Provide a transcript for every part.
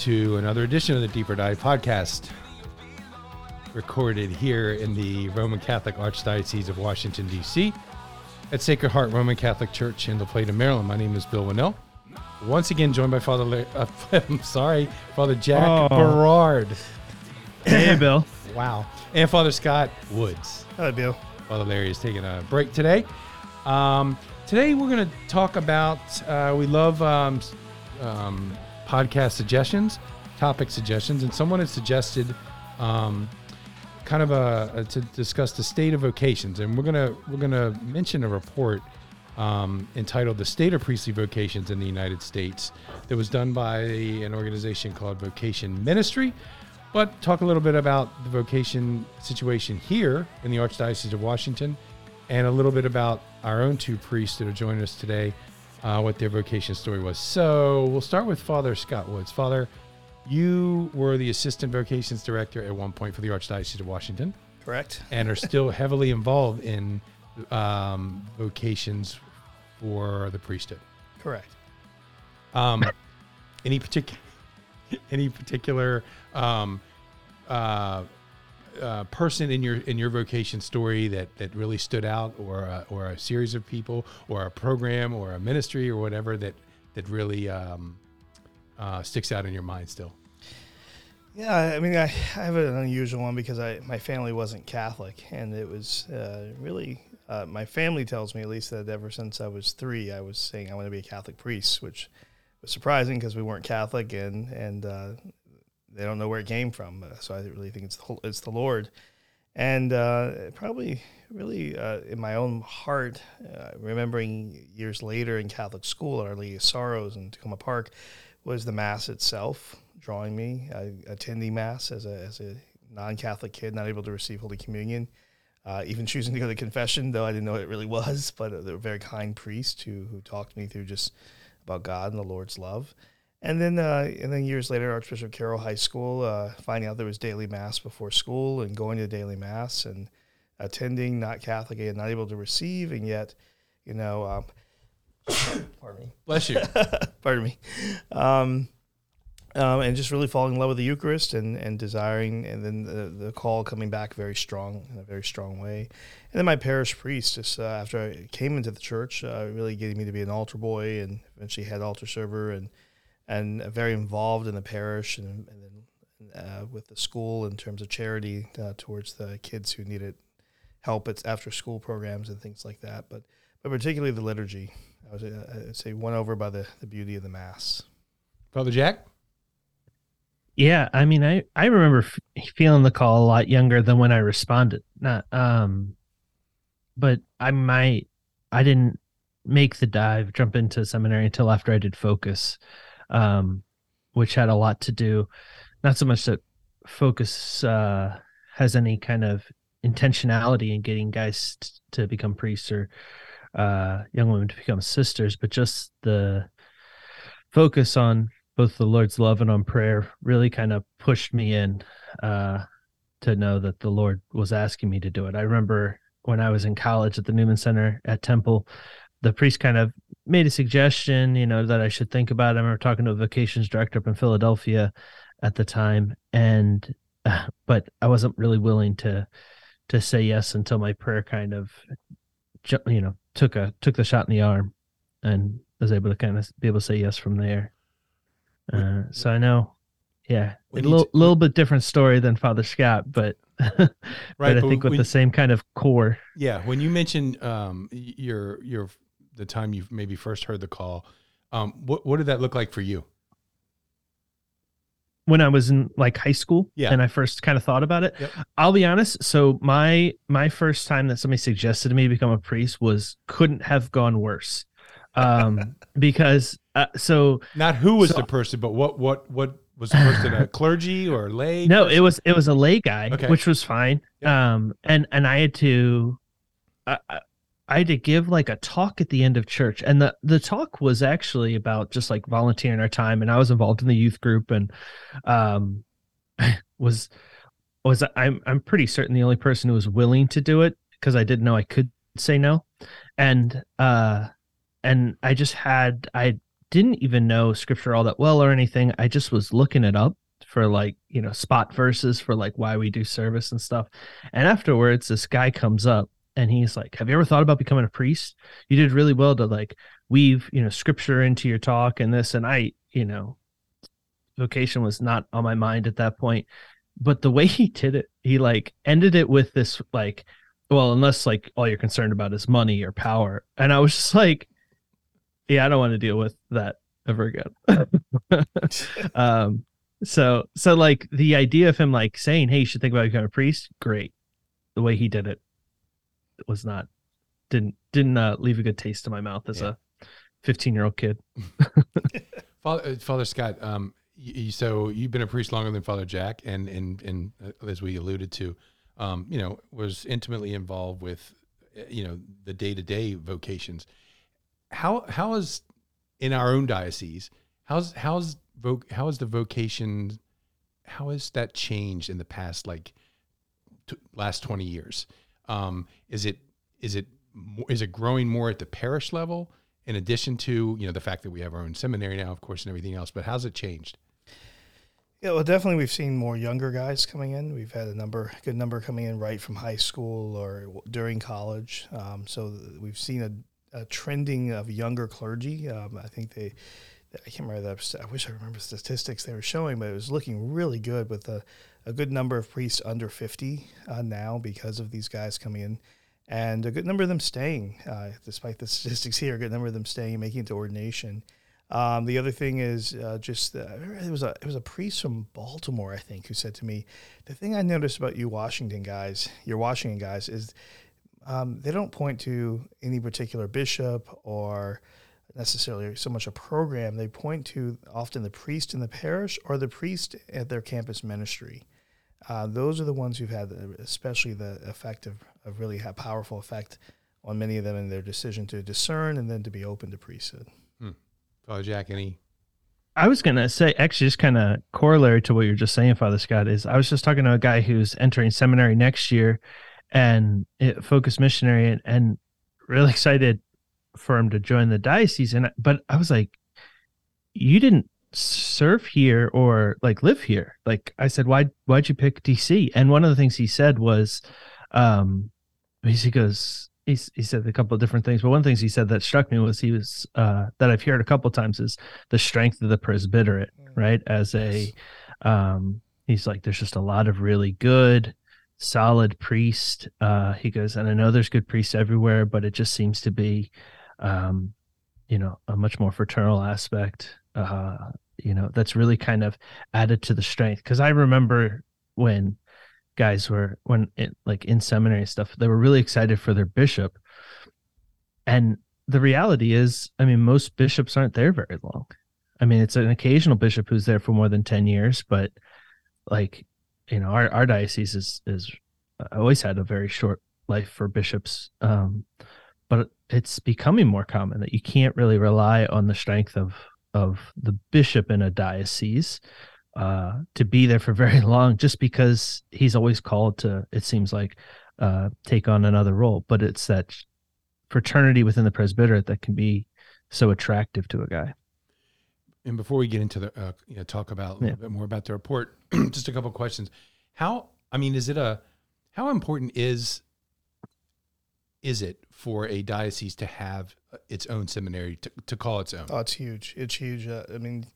back to another edition of the Deeper Dive podcast, recorded here in the Roman Catholic Archdiocese of Washington, D.C., at Sacred Heart Roman Catholic Church in La Plata, Maryland. My name is Bill Wannall. Once again, joined by Father, La- uh, I'm sorry, Father Jack Oh. Berard. Hey, Bill. Wow. And Father Scott Woods. Hello, Bill. Father Larry is taking a break today. Um, today we're going to talk about, uh, we love um, um, podcast suggestions, topic suggestions, and someone had suggested um, kind of a, a- to discuss the state of vocations, and we're gonna we're gonna mention a report um, entitled "The State of Priestly Vocations in the United States" that was done by an organization called Vocation Ministry. But talk a little bit about the vocation situation here in the Archdiocese of Washington, and a little bit about our own two priests that are joining us today, uh, what their vocation story was. So we'll start with Father Scott Woods. Father, you were the assistant vocations director at one point for the Archdiocese of Washington, Correct. and are still heavily involved in um, vocations for the priesthood. Correct. Um, any particular any particular um, uh, uh, person in your in your vocation story that that really stood out, or a, or a series of people, or a program, or a ministry, or whatever that that really um, uh, sticks out in your mind still. Yeah, I mean, I, I have an unusual one because I my family wasn't Catholic, and it was uh, really uh, my family tells me at least that ever since I was three, I was saying I want to be a Catholic priest, which was surprising because we weren't Catholic, and and uh, they don't know where it came from. Uh, so I really think it's the, it's the Lord, and uh, probably really uh, in my own heart, uh, remembering years later in Catholic school at Our Lady of Sorrows in Takoma Park, was the Mass itself drawing me. Attending Mass as a as a non-Catholic kid, not able to receive Holy Communion, uh, even choosing to go to confession, though I didn't know what it really was. But uh, they were very kind priest who who talked me through just about God and the Lord's love. And then, uh, and then years later, Archbishop Carroll High School, uh, finding out there was daily mass before school, and going to daily mass and attending, not Catholic and not able to receive, and yet, you know, um, pardon me, Bless you. pardon me, um, um, and just really falling in love with the Eucharist and, and desiring, and then the, the call coming back very strong in a very strong way. And then my parish priest, just uh, after I came into the church, uh, really getting me to be an altar boy and eventually head altar server and and very involved in the parish and, and then uh, with the school in terms of charity uh, towards the kids who needed help at after school programs and things like that. But but particularly the liturgy, I would uh, I'd say won over by the, the beauty of the mass. Father Jack. Yeah, I mean, I I remember f- feeling the call a lot younger than when I responded. Not, um, but I might I didn't make the dive, jump into seminary until after I did FOCUS, um, which had a lot to do, not so much that FOCUS uh, has any kind of intentionality in getting guys t- to become priests or uh, young women to become sisters, but just the focus on both the Lord's love and on prayer really kind of pushed me in uh, to know that the Lord was asking me to do it. I remember when I was in college at the Newman Center at Temple, the priest kind of made a suggestion, you know, that I should think about. I remember talking to a vocations director up in Philadelphia at the time, and uh, but I wasn't really willing to to say yes until my prayer kind of, you know, took a took the shot in the arm, and was able to kind of be able to say yes from there. Uh, so I know, yeah, a little, t- little bit different story than Father Scott, but but I but think with the same kind of core. Yeah, when you mentioned um, your your the time you maybe first heard the call, um, what what did that look like for you? when I was in like high school Yeah. and I first kind of thought about it. Yep. I'll be honest. So my my first time that somebody suggested to me become a priest was couldn't have gone worse. Um because uh, so Not who was So- the person, but what what what was the person a clergy or lay? no, person? it was it was a lay guy, Okay. which was fine. Yep. Um and and I had to I, I- had to give like a talk at the end of church, and the the talk was actually about just like volunteering our time, and I was involved in the youth group, and um, was was I'm I'm pretty certain the only person who was willing to do it because I didn't know I could say no, and uh, and I just had I didn't even know scripture all that well or anything. I just was looking it up for like, you know, spot verses for like why we do service and stuff. And afterwards, this guy comes up and he's like, Have you ever thought about becoming a priest? You did really well to like weave, you know, scripture into your talk and this. And I, you know, vocation was not on my mind at that point. But the way he did it, he like ended it with this like, well, unless like all you're concerned about is money or power. And I was just like, yeah, I don't want to deal with that ever again. um, so, so like the idea of him like saying, "Hey, you should think about becoming a priest," great. The way he did it was not didn't didn't uh, leave a good taste in my mouth as yeah. a 15 year old kid. Father, uh, Father Scott, um, you, so you've been a priest longer than Father Jack, and and and uh, as we alluded to, um, you know, was intimately involved with, uh, you know, the day to day vocations. How how is in our own diocese? How's how's voc- how is the vocation? How has that changed in the past like t- last twenty years? Um, is it is it is it growing more at the parish level? In addition to you know the fact that we have our own seminary now, of course, and everything else, but how's it changed? Yeah, well, definitely we've seen more younger guys coming in. We've had a number, good number coming in right from high school or during college. Um, so we've seen a, a, trending of younger clergy. Um, I think they, I can't remember that. I wish I remember statistics they were showing, but it was looking really good with a, a good number of priests under 50 uh, now because of these guys coming in. And a good number of them staying, uh, despite the statistics here, a good number of them staying and making it to ordination. Um, the other thing is uh, just uh, it was a it was a priest from Baltimore, I think, who said to me, "The thing I noticed about you Washington guys, your Washington guys, is um, they don't point to any particular bishop or necessarily so much a program. They point to often the priest in the parish or the priest at their campus ministry. Uh, those are the ones who've had especially the effect of, of really have powerful effect on many of them in their decision to discern and then to be open to priesthood." Father Jack, any? I was gonna say, actually, just kind of corollary to what you're just saying, Father Scott, is I was just talking to a guy who's entering seminary next year, and it, FOCUS missionary, and, and really excited for him to join the diocese. And but I was like, you didn't serve here or like live here. Like I said, why why'd you pick DC? And one of the things he said was, um, he goes, he, he said a couple of different things, but one of the things he said that struck me was he was uh, that I've heard a couple of times is the strength of the presbyterate, mm. right? As a, um, he's like, there's just a lot of really good, solid priest. Uh, he goes, and I know there's good priests everywhere, but it just seems to be, um, you know, a much more fraternal aspect. Uh, you know, that's really kind of added to the strength. Because I remember when guys were when it like in seminary stuff they were really excited for their bishop and the reality is i mean most bishops aren't there very long i mean it's an occasional bishop who's there for more than 10 years but like you know our, our diocese is is always had a very short life for bishops um but it's becoming more common that you can't really rely on the strength of of the bishop in a diocese uh, to be there for very long just because he's always called to it seems like uh, take on another role. But it's that fraternity within the presbyterate that can be so attractive to a guy. And before we get into the uh, you know talk about a little yeah. bit more about the report just a couple questions. How i mean is it a how important is is it for a diocese to have its own seminary to, to call its own oh it's huge it's huge uh, i mean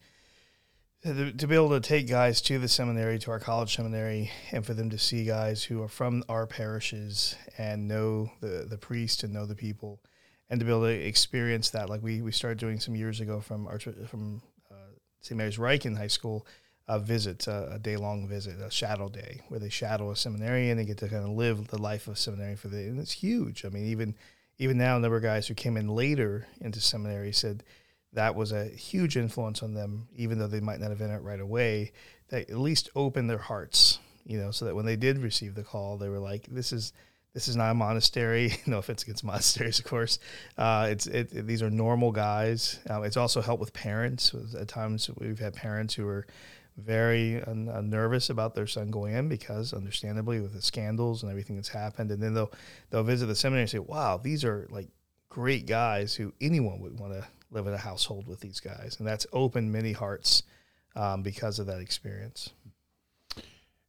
to be able to take guys to the seminary, to our college seminary, and for them to see guys who are from our parishes and know the, the priest and know the people, and to be able to experience that, like we, we started doing some years ago from our, from uh, St. Mary's Ryken High School, a visit, a day long visit, a shadow day, where they shadow a seminarian and they get to kind of live the life of seminary for the, and it's huge. I mean, even even now, a number of guys who came in later into seminary said that was a huge influence on them, even though they might not have been it right away. That at least opened their hearts, you know, so that when they did receive the call, they were like, "This is." This is not a monastery. no offense against monasteries, of course. Uh, it's it, it, these are normal guys. Um, it's also helped with parents. At times, we've had parents who are very uh, nervous about their son going in because, understandably, with the scandals and everything that's happened, and then they'll they'll visit the seminary and say, "Wow, these are like great guys who anyone would want to live in a household with these guys, and that's opened many hearts um, because of that experience.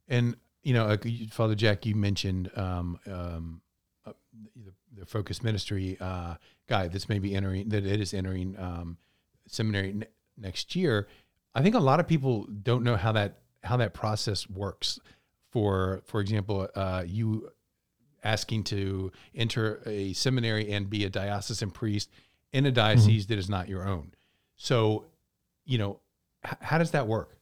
And you know, Father Jack, you mentioned um, um, uh, the, the, FOCUS ministry uh, guy that's maybe entering that it is entering um, seminary ne- next year. I think a lot of people don't know how that how that process works. For for example, uh, you asking to enter a seminary and be a diocesan priest in a diocese mm-hmm. that is not your own. So, you know, h- how does that work?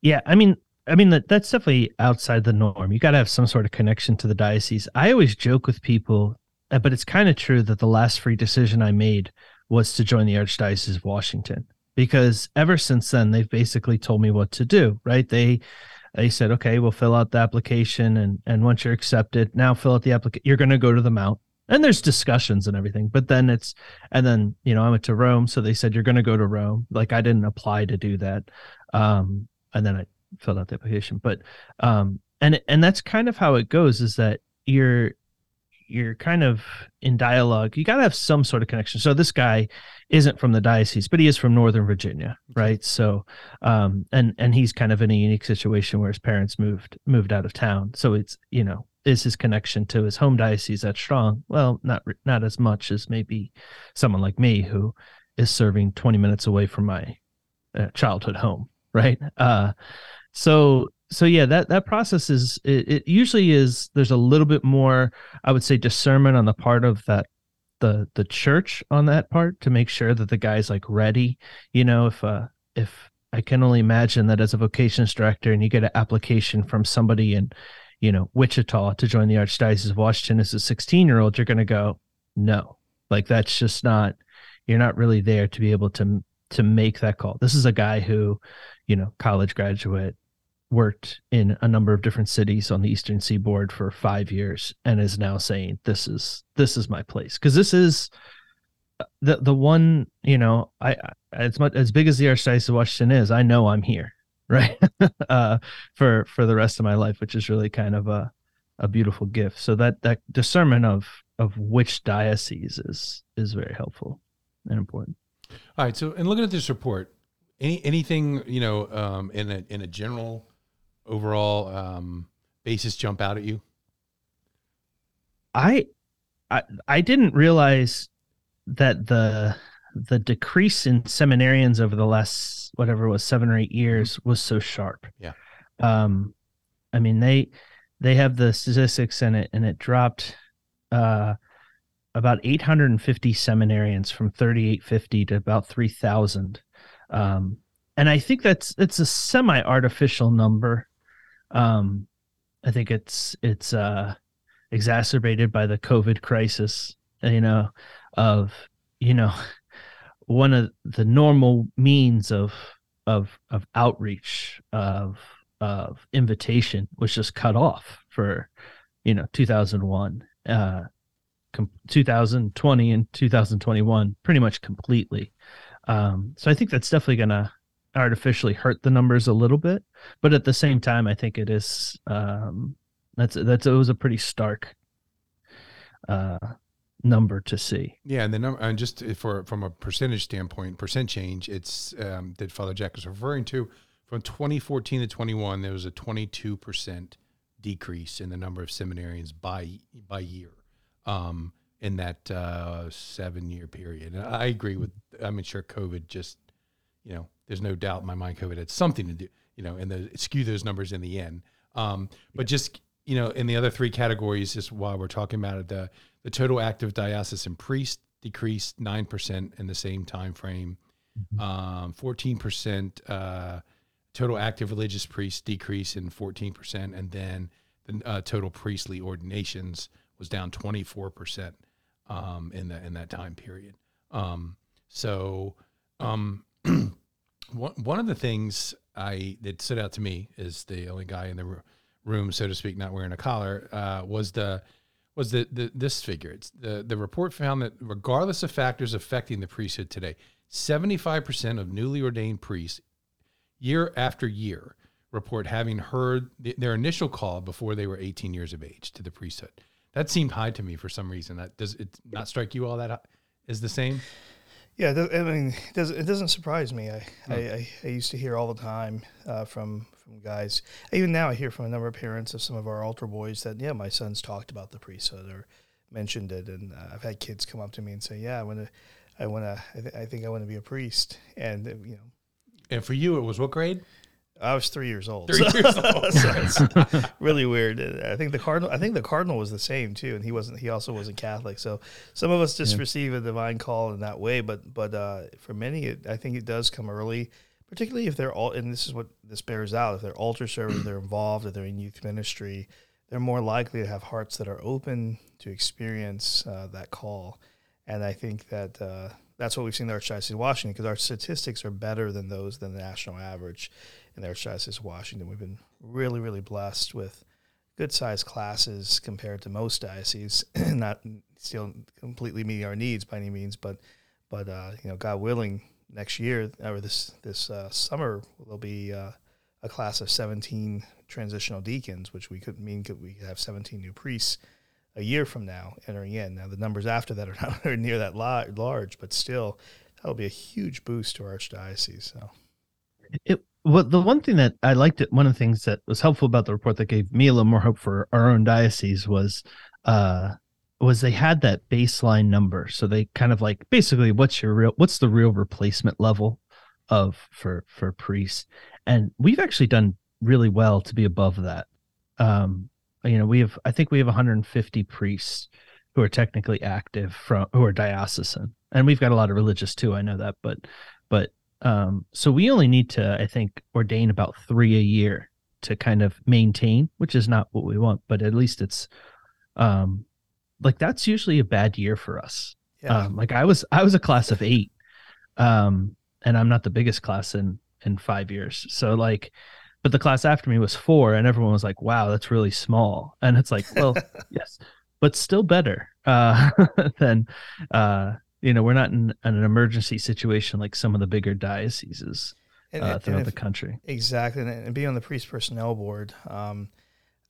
Yeah, I mean, I mean that that's definitely outside the norm. You got to have some sort of connection to the diocese. I always joke with people, uh, but it's kind of true that the last free decision I made was to join the Archdiocese of Washington because ever since then they've basically told me what to do. Right? They they said, okay, we'll fill out the application, and and once you're accepted, now fill out the application. You're going to go to the Mount, and there's discussions and everything. But then it's and then you know I went to Rome, so they said you're going to go to Rome. Like I didn't apply to do that, um, and then I filled out the application. But um, and and that's kind of how it goes. Is that you're you're kind of in dialogue. You got to have some sort of connection. So this guy isn't from the diocese, but he is from Northern Virginia, right? So, um, and and he's kind of in a unique situation where his parents moved moved out of town. So it's you know is his connection to his home diocese that strong? Well, not not as much as maybe someone like me who is serving 20 minutes away from my uh, childhood home, right? Uh, so so yeah that that process is it, it, usually is there's a little bit more i would say discernment on the part of that the the church on that part to make sure that the guy's like ready you know if uh if i can only imagine that as a vocations director and you get an application from somebody in you know wichita to join the archdiocese of washington as a 16 year old you're going to go no. Like that's just not you're not really there to be able to to make that call. This is a guy who you know college graduate worked in a number of different cities on the eastern seaboard for five years and is now saying this is this is my place. Because this is uh, the the one you know i as much as big as the archdiocese of washington is i know i'm here right? Uh for for the rest of my life which is really kind of a a beautiful gift. So that that discernment of of which diocese is is very helpful and important. All right so and looking at this report any anything you know um in a in a general overall um, basis jump out at you? I, I I didn't realize that the the decrease in seminarians over the last whatever it was seven or eight years was so sharp. Yeah. Um, I mean they they have the statistics in it, and it dropped uh about 850 seminarians from 3850 to about 3000 um and i think that's it's a semi artificial number um, I think it's it's uh, exacerbated by the COVID crisis. You know, of you know, one of the normal means of of of outreach of of invitation was just cut off for you know 2001 uh 2020 and 2021 pretty much completely um so i think that's definitely gonna artificially hurt the numbers a little bit, but at the same time, I think it is um, that's that's it was a pretty stark uh, number to see. Yeah, and the number and just for from a percentage standpoint, percent change, it's um, that Father Jack is referring to from 2014 to 21, there was a 22 percent decrease in the number of seminarians by by year. Um, in that uh, seven year period. And I agree with, I'm sure COVID just, you know, there's no doubt in my mind COVID had something to do, you know, and the skew those numbers in the end. Um, but just you know, in the other three categories, just while we're talking about it, the the total active diocesan priest decreased nine percent in the same time frame. Mm-hmm. Um, fourteen percent uh, total active religious priests decrease in fourteen percent, and then the uh, total priestly ordinations was down twenty four percent um, in the in that time period. Um, so um, one one of the things I that stood out to me is the only guy in the room, so to speak, not wearing a collar, uh, was the was the, the this figure. It's the the report found that regardless of factors affecting the priesthood today, seventy five percent of newly ordained priests, year after year, report having heard the, their initial call before they were eighteen years of age to the priesthood. That seemed high to me for some reason. That does it not strike you all that is the same? Yeah, I mean, it doesn't, it doesn't surprise me. I, I, I, I, used to hear all the time uh, from from guys. Even now, I hear from a number of parents of some of our altar boys that yeah, my son's talked about the priesthood or mentioned it, and uh, I've had kids come up to me and say, yeah, I want to, I want to, I, th- I think I want to be a priest, and uh, you know. And for you, it was what grade? I was three years old. Three so, years old. so it's really weird. I think the cardinal. I think the cardinal was the same too, and he wasn't. He also wasn't Catholic. So some of us just yeah. receive a divine call in that way. But but uh, for many, it, I think it does come early, particularly if they're all. And this is what this bears out. If they're altar servers, they're involved, if they're in youth ministry, they're more likely to have hearts that are open to experience uh, that call. And I think that uh, that's what we've seen in the Archdiocese of Washington because our statistics are better than those than the national average in the Archdiocese of Washington. We've been really, really blessed with good sized classes compared to most dioceses. Not still completely meeting our needs by any means, but but uh, you know, God willing, next year or this this uh, summer there'll be uh, a class of 17 transitional deacons, which we could mean could we have 17 new priests a year from now entering in. Now the numbers after that are not near that large, but still that'll be a huge boost to our archdiocese. So. It well, the one thing that I liked it, one of the things that was helpful about the report that gave me a little more hope for our own diocese was, uh, was they had that baseline number. So they kind of like basically, what's your real, what's the real replacement level of for for priests, and we've actually done really well to be above that. Um, you know, we have, I think we have 150 priests who are technically active from who are diocesan, and we've got a lot of religious too. I know that, but but um, so we only need to, I think, ordain about three a year to kind of maintain, which is not what we want, but at least it's um like that's usually a bad year for us. Yeah. Um, like I was I was a class of eight. Um, and I'm not the biggest class in in five years. So like but the class after me was four and everyone was like, Wow, that's really small. And it's like, well, yes, but still better uh than uh you know, we're not in, in an emergency situation like some of the bigger dioceses and, uh, throughout if, the country. Exactly, and, and, being on the priest personnel board, um,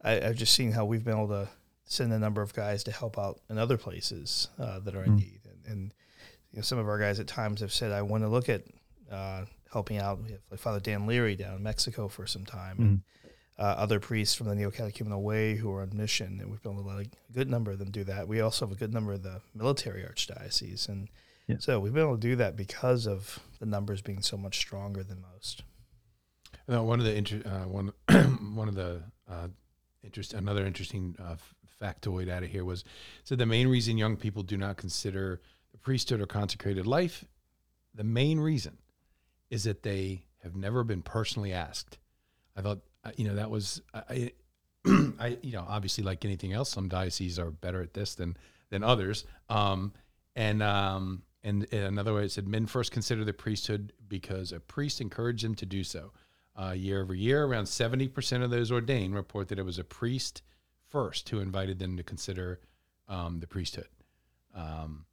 I, have just seen how we've been able to send a number of guys to help out in other places uh, that are in mm. need, and, and, you know, some of our guys at times have said, "I want to look at uh, helping out." We have like Father Dan Leary down in Mexico for some time. Mm. And, uh, other priests from the Neo-Catechumenal Way who are on mission, and we've been able to let a good number of them do that. We also have a good number of the military archdiocese, and yeah. so we've been able to do that because of the numbers being so much stronger than most. Now, one of the inter- uh, one one of the uh, interest another interesting uh, factoid out of here was so the main reason young people do not consider the priesthood or consecrated life, the main reason is that they have never been personally asked. I thought you know, that was I, I, you know, obviously like anything else, some dioceses are better at this than than others. Um, and um, and another way it said men first consider the priesthood because a priest encouraged them to do so. Uh, year over year, around seventy percent of those ordained report that it was a priest first who invited them to consider um, the priesthood. Um,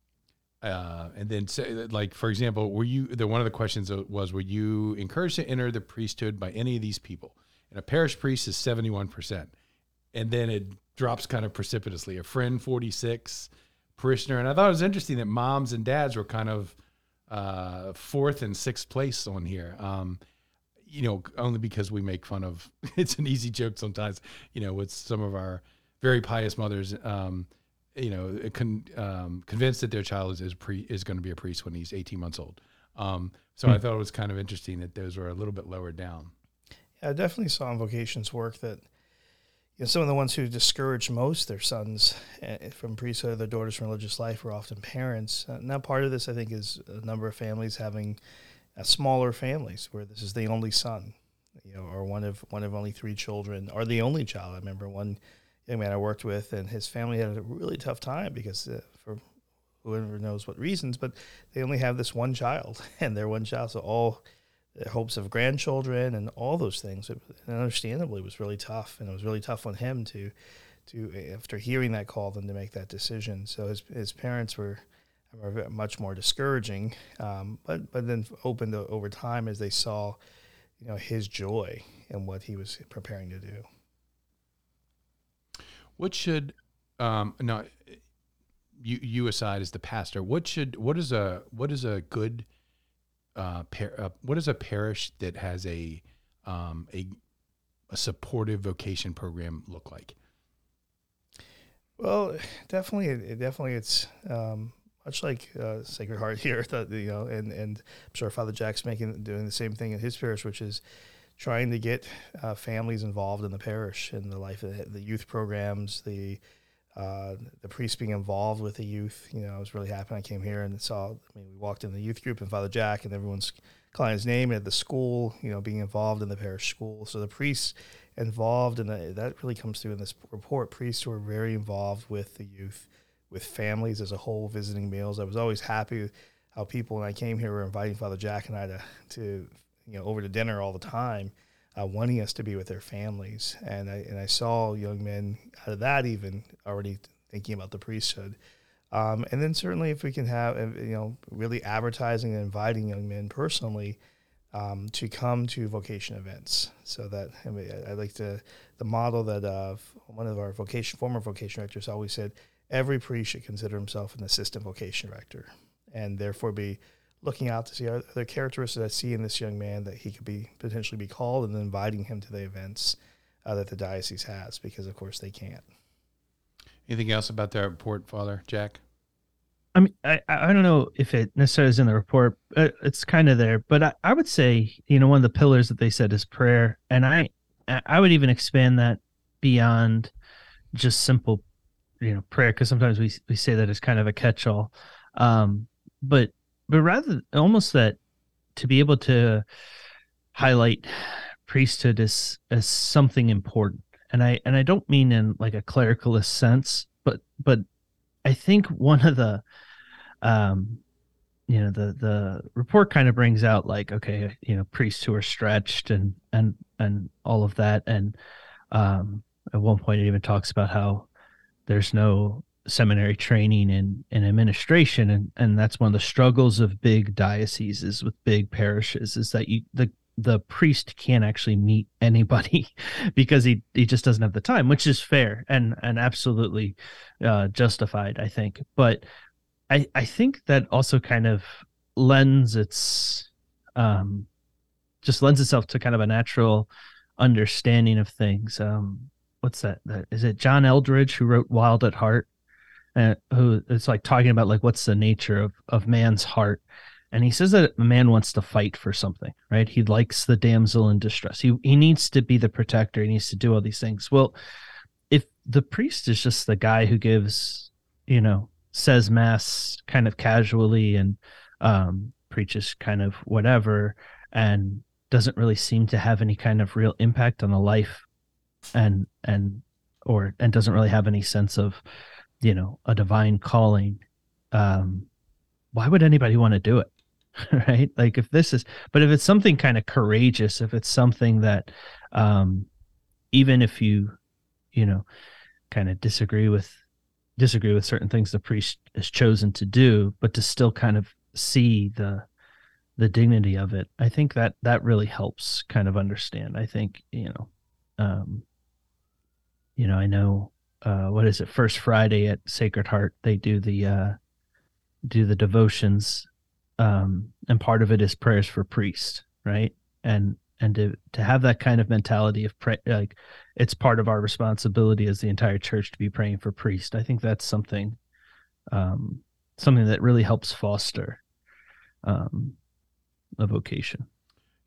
uh, and then say like for example were you the one of the questions was were you encouraged to enter the priesthood by any of these people and a parish priest is 71%. And then it drops kind of precipitously. A friend, 46, parishioner. And I thought it was interesting that moms and dads were kind of uh, fourth and sixth place on here. Um, you know, only because we make fun of it's an easy joke sometimes, you know, with some of our very pious mothers, um, you know, con, um, convinced that their child is, is, pre, is going to be a priest when he's 18 months old. Um, so mm. I thought it was kind of interesting that those were a little bit lower down. I definitely saw in vocations work that you know, some of the ones who discouraged most their sons eh, from priesthood, or their daughters from religious life, were often parents. Uh, now, part of this, I think, is a number of families having uh, smaller families where this is the only son, you know, or one of one of only three children, or the only child. I remember one young man I worked with, and his family had a really tough time because uh, for whoever knows what reasons, but they only have this one child, and their one child, so all hopes of grandchildren and all those things. It, and understandably, it was really tough, and it was really tough on him to, to after hearing that call, then to make that decision. So his his parents were, were much more discouraging, um, but but then opened to, over time as they saw, you know, his joy and what he was preparing to do. What should um, no you, you aside as the pastor, what should what is a what is a good uh, par, uh, what is a parish that has a um, a a supportive vocation program look like? Well, definitely, it, definitely, it's um, much like uh, Sacred Heart here, you know, and and I'm sure Father Jack's making doing the same thing in his parish, which is trying to get uh, families involved in the parish and the life of the, the youth programs, the uh, the priests being involved with the youth. You know, I was really happy I came here and saw. I mean, we walked in the youth group and Father Jack and everyone's calling his name at the school. You know, being involved in the parish school. So the priests involved, and that really comes through in this report. Priests were very involved with the youth, with families as a whole, visiting meals. I was always happy how people when I came here were inviting Father Jack and I to to you know over to dinner all the time, uh, wanting us to be with their families. And I and I saw young men out of that even already thinking about the priesthood. Um, and then certainly if we can have uh, you know really advertising and inviting young men personally um, to come to vocation events, so that I, mean, I like to the model that uh, one of our vocation former vocation directors always said every priest should consider himself an assistant vocation director and therefore be looking out to see are there characteristics I see in this young man that he could be potentially be called, and then inviting him to the events uh, that the diocese has, because of course they can't. Anything else about that report, Father Jack? I mean, I, I don't know if it necessarily is in the report. It's kind of there, but I, I would say, you know, one of the pillars that they said is prayer, and I I would even expand that beyond just simple, you know, prayer, because sometimes we we say that as kind of a catch-all. Um, but but rather almost that to be able to highlight priesthood as as something important. And i and i don't mean in like a clericalist sense but but i think one of the um you know the the report kind of brings out like okay you know priests who are stretched and and and all of that. And um at one point it even talks about how there's no seminary training and, in administration and and that's one of the struggles of big dioceses with big parishes is that you the the priest can't actually meet anybody because he he just doesn't have the time which is fair and and absolutely uh, justified i think. But i i think that also kind of lends its um just lends itself to kind of a natural understanding of things. Um what's that is it John Eldredge who wrote wild at heart uh, who is like talking about like what's the nature of of man's heart. And he says that a man wants to fight for something right? He likes the damsel in distress. He he needs to be the protector. He needs to do all these things. Well if the priest is just the guy who gives you know says mass kind of casually and um preaches kind of whatever and doesn't really seem to have any kind of real impact on the life and and or and doesn't really have any sense of you know a divine calling um why would anybody want to do it? Right? Like if this is but if it's something kind of courageous if it's something that um even if you you know kind of disagree with disagree with certain things the priest has chosen to do but to still kind of see the the dignity of it i think that that really helps kind of understand. I think you know um you know i know uh, what is it? First friday at sacred heart they do the uh, do the devotions um, and part of it is prayers for priests right? And and to to have that kind of mentality of pray like it's part of our responsibility as the entire church to be praying for priests. I think that's something um, something that really helps foster um, a vocation.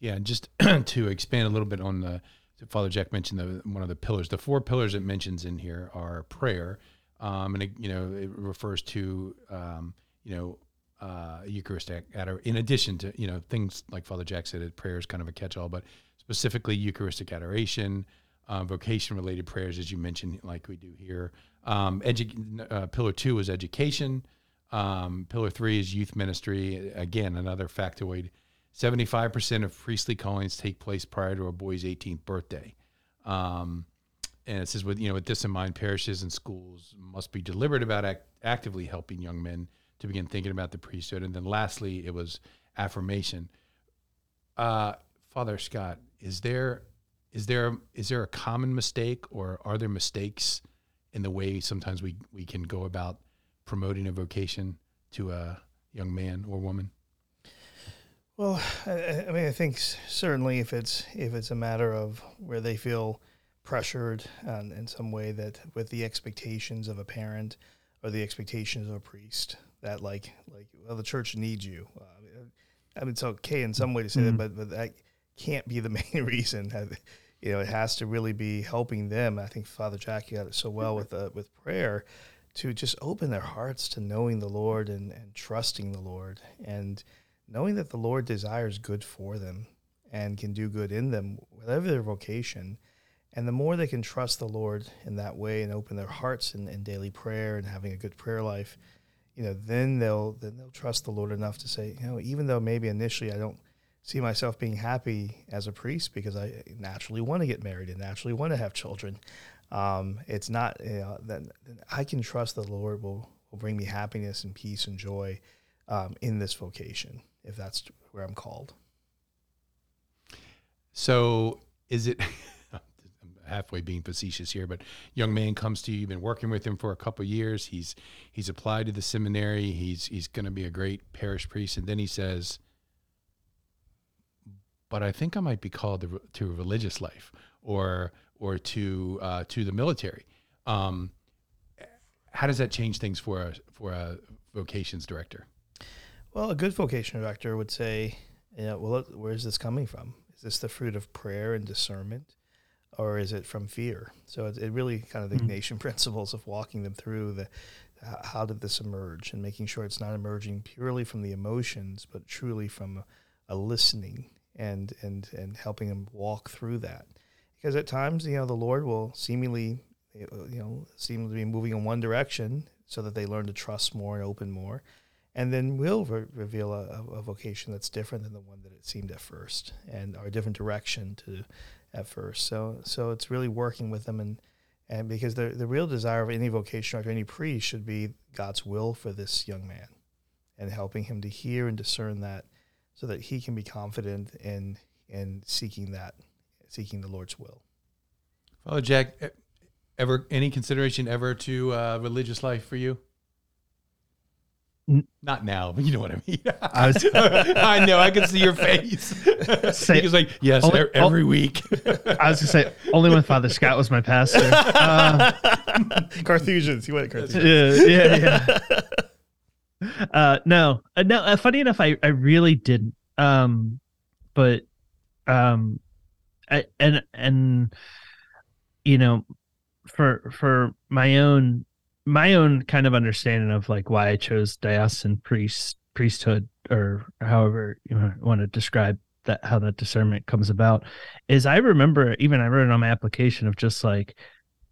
Yeah just to expand a little bit on the Father Jack mentioned the, one of the pillars. The four pillars it mentions in here are prayer, um, and it, you know it refers to um, you know uh, Eucharistic adoration. in addition to you know things like Father Jack said, prayer is kind of a catch-all, but specifically Eucharistic adoration, uh, vocation-related prayers, as you mentioned, like we do here. Um, edu- uh, pillar two is education. Um, pillar three is youth ministry. Again, another factoid 75% of priestly callings take place prior to a boy's 18th birthday. Um, and it says, with you know, with this in mind, parishes and schools must be deliberate about act- actively helping young men to begin thinking about the priesthood. And then, lastly, it was affirmation. Uh, Father Scott, is there is there is there a common mistake, or are there mistakes in the way sometimes we we can go about promoting a vocation to a young man or woman? Well, I, I mean, I think certainly if it's if it's a matter of where they feel pressured um, in some way that with the expectations of a parent or the expectations of a priest that like like well the church needs you. Uh, I mean, it's okay in some way to say mm-hmm. that, but but that can't be the main reason. You know, it has to really be helping them. I think Father Jackie got it so well with uh, with prayer to just open their hearts to knowing the Lord and, and trusting the Lord and knowing that the Lord desires good for them and can do good in them, whatever their vocation. And the more they can trust the Lord in that way and open their hearts in, in daily prayer and having a good prayer life, you know, then they'll then they'll trust the Lord enough to say, you know, even though maybe initially I don't see myself being happy as a priest because I naturally want to get married and naturally want to have children. Um, it's not you know, that I can trust the Lord will will bring me happiness and peace and joy um, in this vocation if that's where I'm called. So is it? I'm halfway being facetious here, but young man comes to you. You've been working with him for a couple years. He's he's applied to the seminary. He's he's going to be a great parish priest, and then he says, "But I think I might be called to, to a religious life, or or to uh, to the military." Um, how does that change things for a for a vocations director? Well, a good vocation director would say, you know, well, where is this coming from? Is this the fruit of prayer and discernment? or is it from fear? So it, it really kind of the mm-hmm. Ignatian principles of walking them through the how did this emerge and making sure it's not emerging purely from the emotions, but truly from a, a listening and and and helping them walk through that. Because at times, you know, the Lord will seemingly, you know, seem to be moving in one direction so that they learn to trust more and open more, and then will re- reveal a, a, vocation that's different than the one that it seemed at first, and or a different direction to at first. So so it's really working with them and and because the the real desire of any vocation or any priest should be God's will for this young man and helping him to hear and discern that so that he can be confident in in seeking that seeking the Lord's will. Father Jack, ever any consideration ever to uh, religious life for you? Not now, but you know what I mean. I, was, I know. I can see your face. Say, he was like, "Yes, only, every week." I was gonna say only when Father Scott was my pastor. Uh, Carthusians, he went Carthusians. Yeah, yeah, yeah. Uh, no, uh, no. Uh, funny enough, I I really didn't. Um, but um, I, and and you know, for for my own my own kind of understanding of like why I chose diocesan priest priesthood or however you want to describe that how that discernment comes about is I remember even I wrote it on my application of just like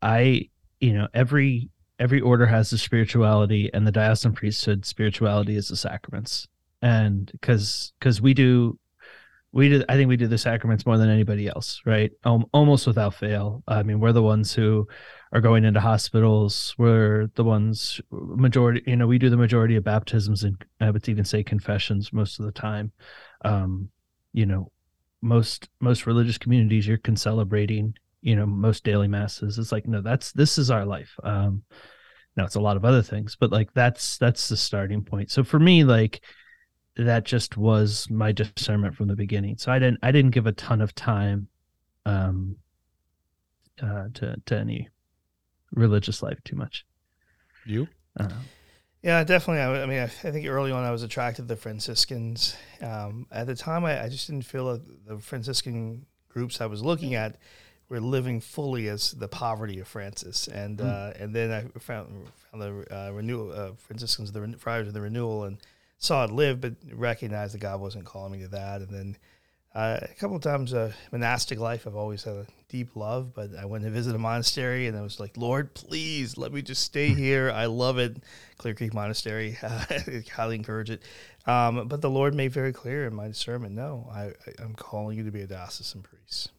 I you know every every order has the spirituality and the diocesan priesthood spirituality is the sacraments. And because because we do we do i think we do the sacraments more than anybody else right? Um, almost without fail. I mean we're the ones who are going into hospitals. We're the ones majority, you know, we do the majority of baptisms and I would even say confessions most of the time. Um, you know, most most religious communities you're concelebrating, you know, most daily masses. It's like, no, that's this is our life. Um, now it's a lot of other things, but like that's that's the starting point. So for me, like that just was my discernment from the beginning. So I didn't I didn't give a ton of time um uh to to any religious life too much. You? Uh, yeah, definitely. I, I mean, I, I, think early on I was attracted to the Franciscans. Um, at the time, I, I, just didn't feel that the Franciscan groups I was looking at were living fully as the poverty of Francis. And mm. uh, and then I found, found the uh, renewal uh, Franciscans, the friars of the renewal, and saw it live, but recognized that God wasn't calling me to that. And then uh, a couple of times, uh, monastic life, I've always had a deep love, but I went to visit a monastery and I was like, Lord, please let me just stay here. I love it. Clear Creek Monastery, uh, highly encourage it. Um, but the Lord made very clear in my discernment no, I, I, am calling you to be a diocesan priest.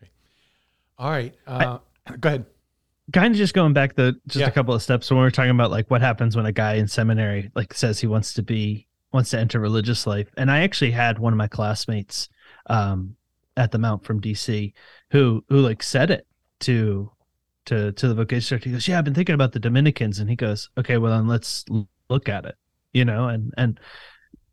Okay. All right. Uh, I, go ahead. Kind of just going back the just yeah. a couple of steps when we are talking about like what happens when a guy in seminary like says he wants to be wants to enter religious life. And I actually had one of my classmates um, at the Mount from DC who who like said it to to to the vocation director. He goes, "Yeah, I've been thinking about the Dominicans," and he goes, "Okay, well then let's look at it," you know, and and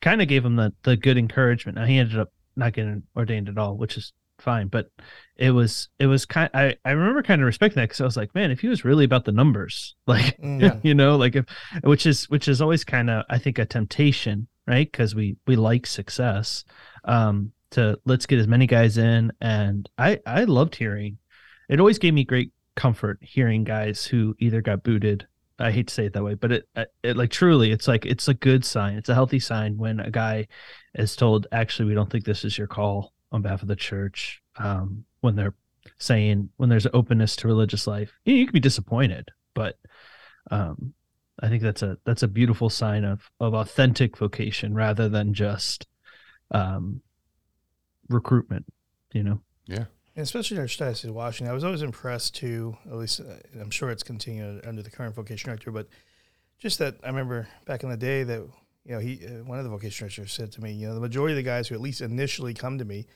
kind of gave him the the good encouragement. Now he ended up not getting ordained at all, which is fine, but it was it was kind. I I remember kind of respecting that because I was like, man, if he was really about the numbers, like Mhm. you know, like if which is which is always kind of I think a temptation, right? Because we we like success. Um, to let's get as many guys in, and I I loved hearing. It always gave me great comfort hearing guys who either got booted. I hate to say it that way, but it, it like truly, it's like it's a good sign. It's a healthy sign when a guy is told, actually, we don't think this is your call on behalf of the church. Um, when they're saying when there's openness to religious life, you, you can be disappointed, but um, I think that's a that's a beautiful sign of of authentic vocation rather than just um, recruitment. You know. Yeah. And especially in Archdiocese of Washington, I was always impressed too. At least uh, I'm sure it's continued under the current vocation director, but just that I remember back in the day that you know he uh, one of the vocation directors said to me, you know, the majority of the guys who at least initially come to me,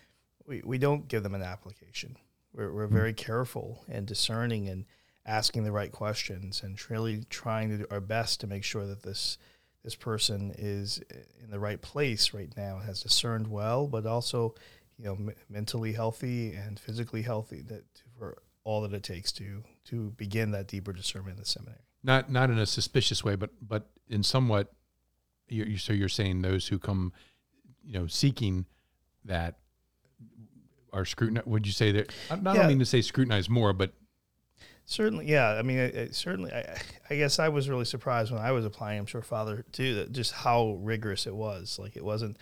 we, we don't give them an application. We're we're very careful and discerning and asking the right questions and really trying to do our best to make sure that this this person is in the right place right now, has discerned well, but also you know, m- mentally healthy and physically healthy that for all that it takes to to begin that deeper discernment in the seminary. Not not in a suspicious way, but but in somewhat. You, you so you're saying those who come, you know, seeking that are scrutinized. Would you say that? I I don't Yeah. mean to say scrutinize more, but Certainly, yeah. I mean, I, I certainly, I, I guess I was really surprised when I was applying. I'm sure Father too, that just how rigorous it was. Like it wasn't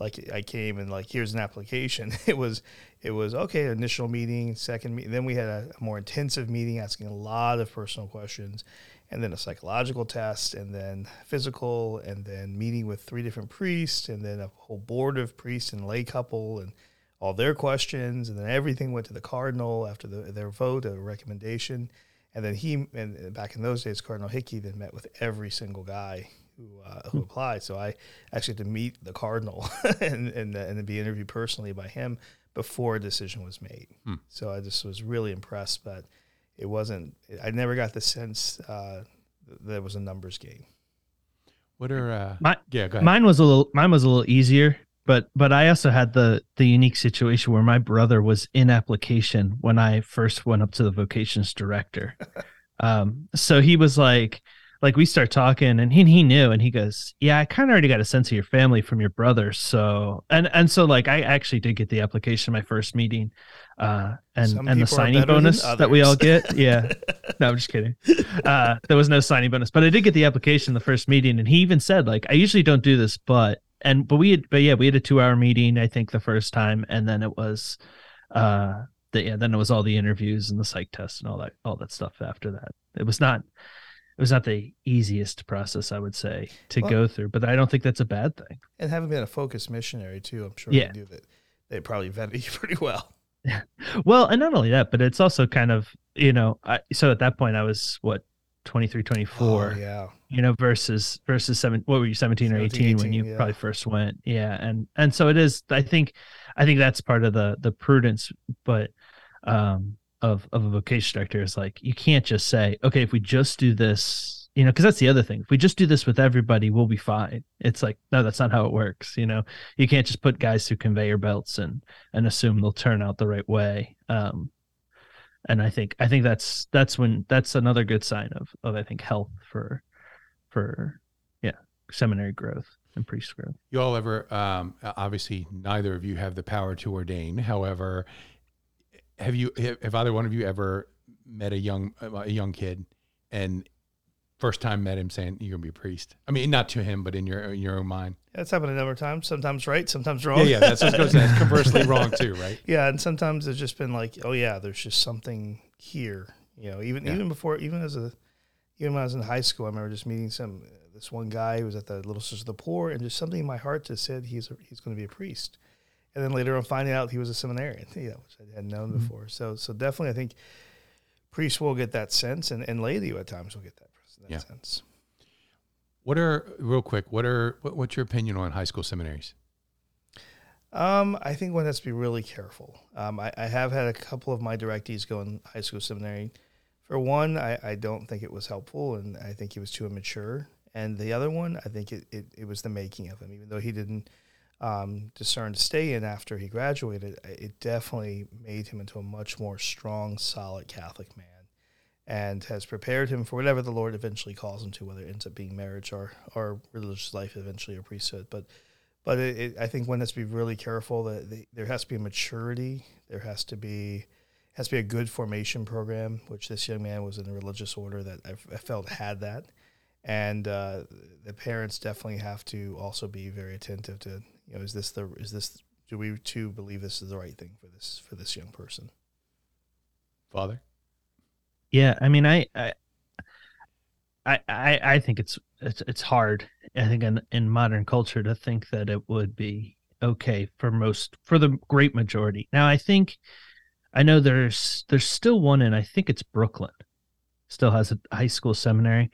like I came and like here's an application. It was, it was okay. Initial meeting, second meeting. Then we had a, more intensive meeting, asking a lot of personal questions, and then a psychological test, and then physical, and then meeting with three different priests, and then a whole board of priests and lay couple, and all their questions, and then everything went to the cardinal after the, their vote, a recommendation, and then he and back in those days, Cardinal Hickey then met with every single guy who uh, who applied. So I actually had to meet the cardinal and and, and be interviewed personally by him before a decision was made. Hmm. So I just was really impressed, but it wasn't. I never got the sense uh, that it was a numbers game. what are? Uh, My- yeah, go ahead. Mine was a little mine was a little easier, but but I also had the the unique situation where my brother was in application when I first went up to the vocations director. um so he was like like we start talking and he he knew and he goes, "Yeah, I kind of already got a sense of your family from your brother." So and and so like I actually did get the application my first meeting. Uh and Some and the signing bonus that we all get. Yeah. No, I'm just kidding. Uh, there was no signing bonus, but I did get the application the first meeting, and he even said like, I usually don't do this, but and but we had, but yeah, we had a two hour meeting I think the first time, and then it was, uh, the, yeah, then it was all the interviews and the psych test and all that all that stuff after that. It was not. It was not the easiest process, I would say, to Well- go through, but I don't think that's a bad thing. And having been a FOCUS missionary too, I'm sure Yeah. they do that. They probably vetted you pretty well. Well, and not only that, but it's also kind of, you know, I, so at that point I was what, 23, 24. Oh, yeah. you know versus versus seven what were you 17 or 18, 17, when you yeah. probably first went yeah and and so it is i think i think that's part of the the prudence but um of of a vocation director is like you can't just say okay if we just do this you know because that's the other thing if we just do this with everybody we'll be fine it's like no that's not how it works you know you can't just put guys through conveyor belts and and assume they'll turn out the right way um and i think i think that's that's when that's another good sign of of i think health for for yeah seminary growth and priest growth You all ever? Um, obviously, neither of you have the power to ordain. However, have you? Have either one of you ever met a young a young kid, and first time met him saying you're gonna be a priest? I mean, not to him, but in your in your own mind. That's happened a number of times. Sometimes right, sometimes wrong. Yeah, yeah. That's what I was going to say. It's conversely wrong too, right? Yeah, and sometimes it's just been like, oh yeah, there's just something here. You know, even Yeah. even before, even as a, even when I was in high school, I remember just meeting some this one guy who was at the Little Sisters of the Poor, and just something in my heart just said he's a, he's going to be a priest. And then later on, finding out he was a seminarian, you know, which I hadn't known Mm-hmm. before. So so definitely, I think priests will get that sense, and, and laity at times will get that, that Yeah. sense. What are real quick? What are what, what's your opinion on high school seminaries? Um, I think one has to be really careful. Um, I, I have had a couple of my directees go in high school seminary for one, I, I don't think it was helpful, and I think he was too immature. And the other one, I think it, it, it was the making of him. Even though he didn't um, discern to stay in after he graduated, it definitely made him into a much more strong, solid Catholic man and has prepared him for whatever the Lord eventually calls him to, whether it ends up being marriage or, or religious life eventually or priesthood. But but it, it, I think one has to be really careful that the, there has to be maturity. There has to be has to be a good formation program, which this young man was in a religious order that I, I felt had that, and uh, the parents definitely have to also be very attentive to you know is this the is this do we too believe this is the right thing for this for this young person? Father. Yeah, I mean, I, I, I, I think it's it's it's hard. I think in in modern culture to think that it would be okay for most for the great majority. Now, I think I know there's there's still one in I think it's Brooklyn, still has a high school seminary,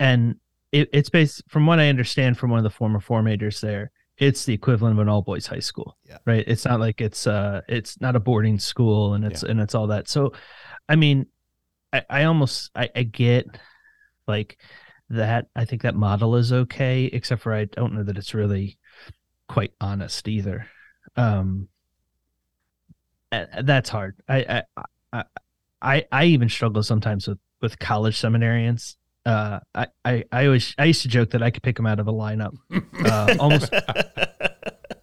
and it, it's based from what I understand from one of the former formators there. It's the equivalent of an all boys high school, yeah. right? It's not like it's uh it's not a boarding school and it's yeah. and it's all that. So, I mean, I, I almost I, I get like that. I think that model is okay, except for I don't know that it's really quite honest either. Um, that's hard. I I I I even struggle sometimes with with college seminarians. Uh, I, I, I always I used to joke that I could pick them out of a lineup, uh, almost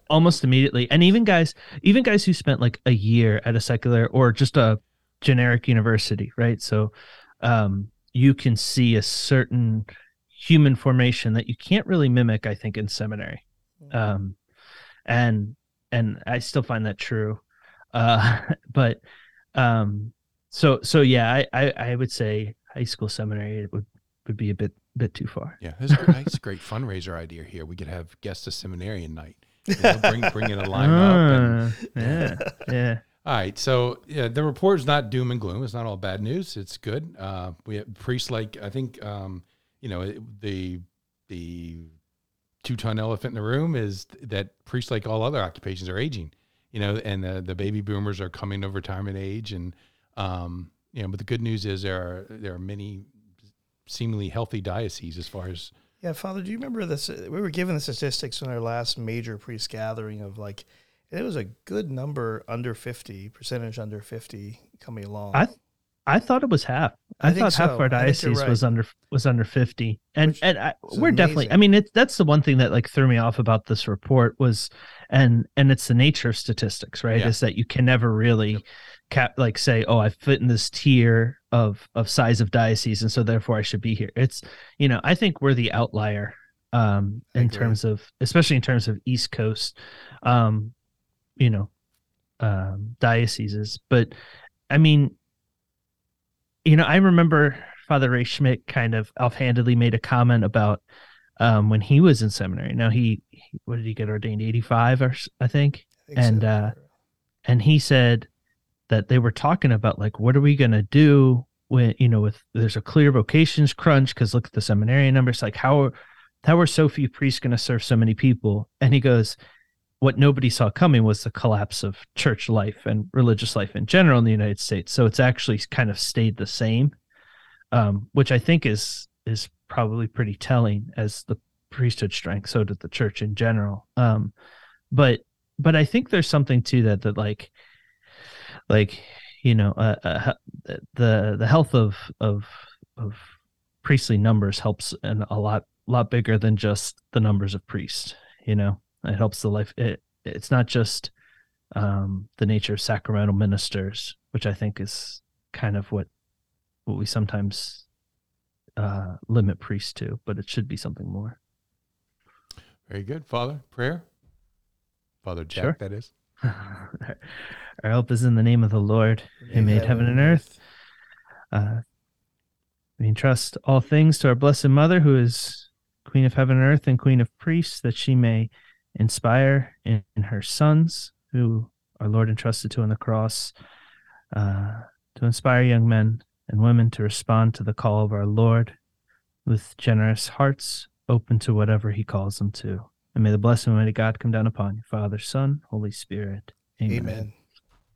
almost immediately. And even guys, even guys who spent like a year at a secular or just a generic university, right? So um, you can see a certain human formation that you can't really mimic, I think, in seminary. Mm-hmm. Um, and and I still find that true. Uh, but um, so so yeah, I, I, I would say high school seminary would would be a bit bit too far. Yeah, that's a great, great fundraiser idea here. We could have guests a seminarian night. You know, bring bring in a lineup. Uh, and, yeah, yeah. All right, so yeah, the report is not doom and gloom. It's not all bad news. It's good. Uh, we have priests like I think um, you know the the two ton elephant in the room is that priests like all other occupations are aging. You know, and the the baby boomers are coming of retirement age, and um, you know, but the good news is there are there are many seemingly healthy dioceses as far as yeah, Father. Do you remember this? We were given the statistics in our last major priest gathering of like it was a good number under 50 percentage under 50 coming along i i thought it was half i, I thought so. half our diocese right. was under was under 50 and Which and I, we're amazing. definitely i mean it, that's the one thing that like threw me off about this report was and and it's the nature of statistics right yeah. is that you can never really yep. cap like say oh i fit in this tier of of size of diocese and so therefore i should be here it's you know i think we're the outlier um in terms of especially in terms of east coast um you know um, dioceses. But I mean, you know, I remember Father Ray Schmidt kind of offhandedly made a comment about um, when he was in seminary. Now he, he what did he get ordained? Eighty five or I think, I think and so. uh, and he said that they were talking about like what are we gonna do when you know with there's a clear vocations crunch because look at the seminarian numbers like how how are so few priests going to serve so many people and he goes what nobody saw coming was the collapse of church life and religious life in general in the United States. So it's actually kind of stayed the same, um, which I think is is probably pretty telling as the priesthood strength. So did the church in general. Um, but but I think there's something to that that like like you know uh, uh, the the health of of of priestly numbers helps and a lot lot bigger than just the numbers of priests. You know it helps the life. It it's not just um, the nature of sacramental ministers, which I think is kind of what what we sometimes uh, limit priests to, but it should be something more. Very good, Father. Prayer, Father Jack. Sure. That is. Our help is in the name of the Lord, who made heaven and earth. Uh, we entrust all things to our Blessed Mother, who is Queen of heaven and earth and Queen of priests, that she may inspire in, in her sons, who our Lord entrusted to on the cross, uh, to inspire young men and women to respond to the call of our Lord with generous hearts, open to whatever He calls them to. And may the blessing of Almighty God come down upon you, Father, Son, Holy Spirit. Amen. Amen.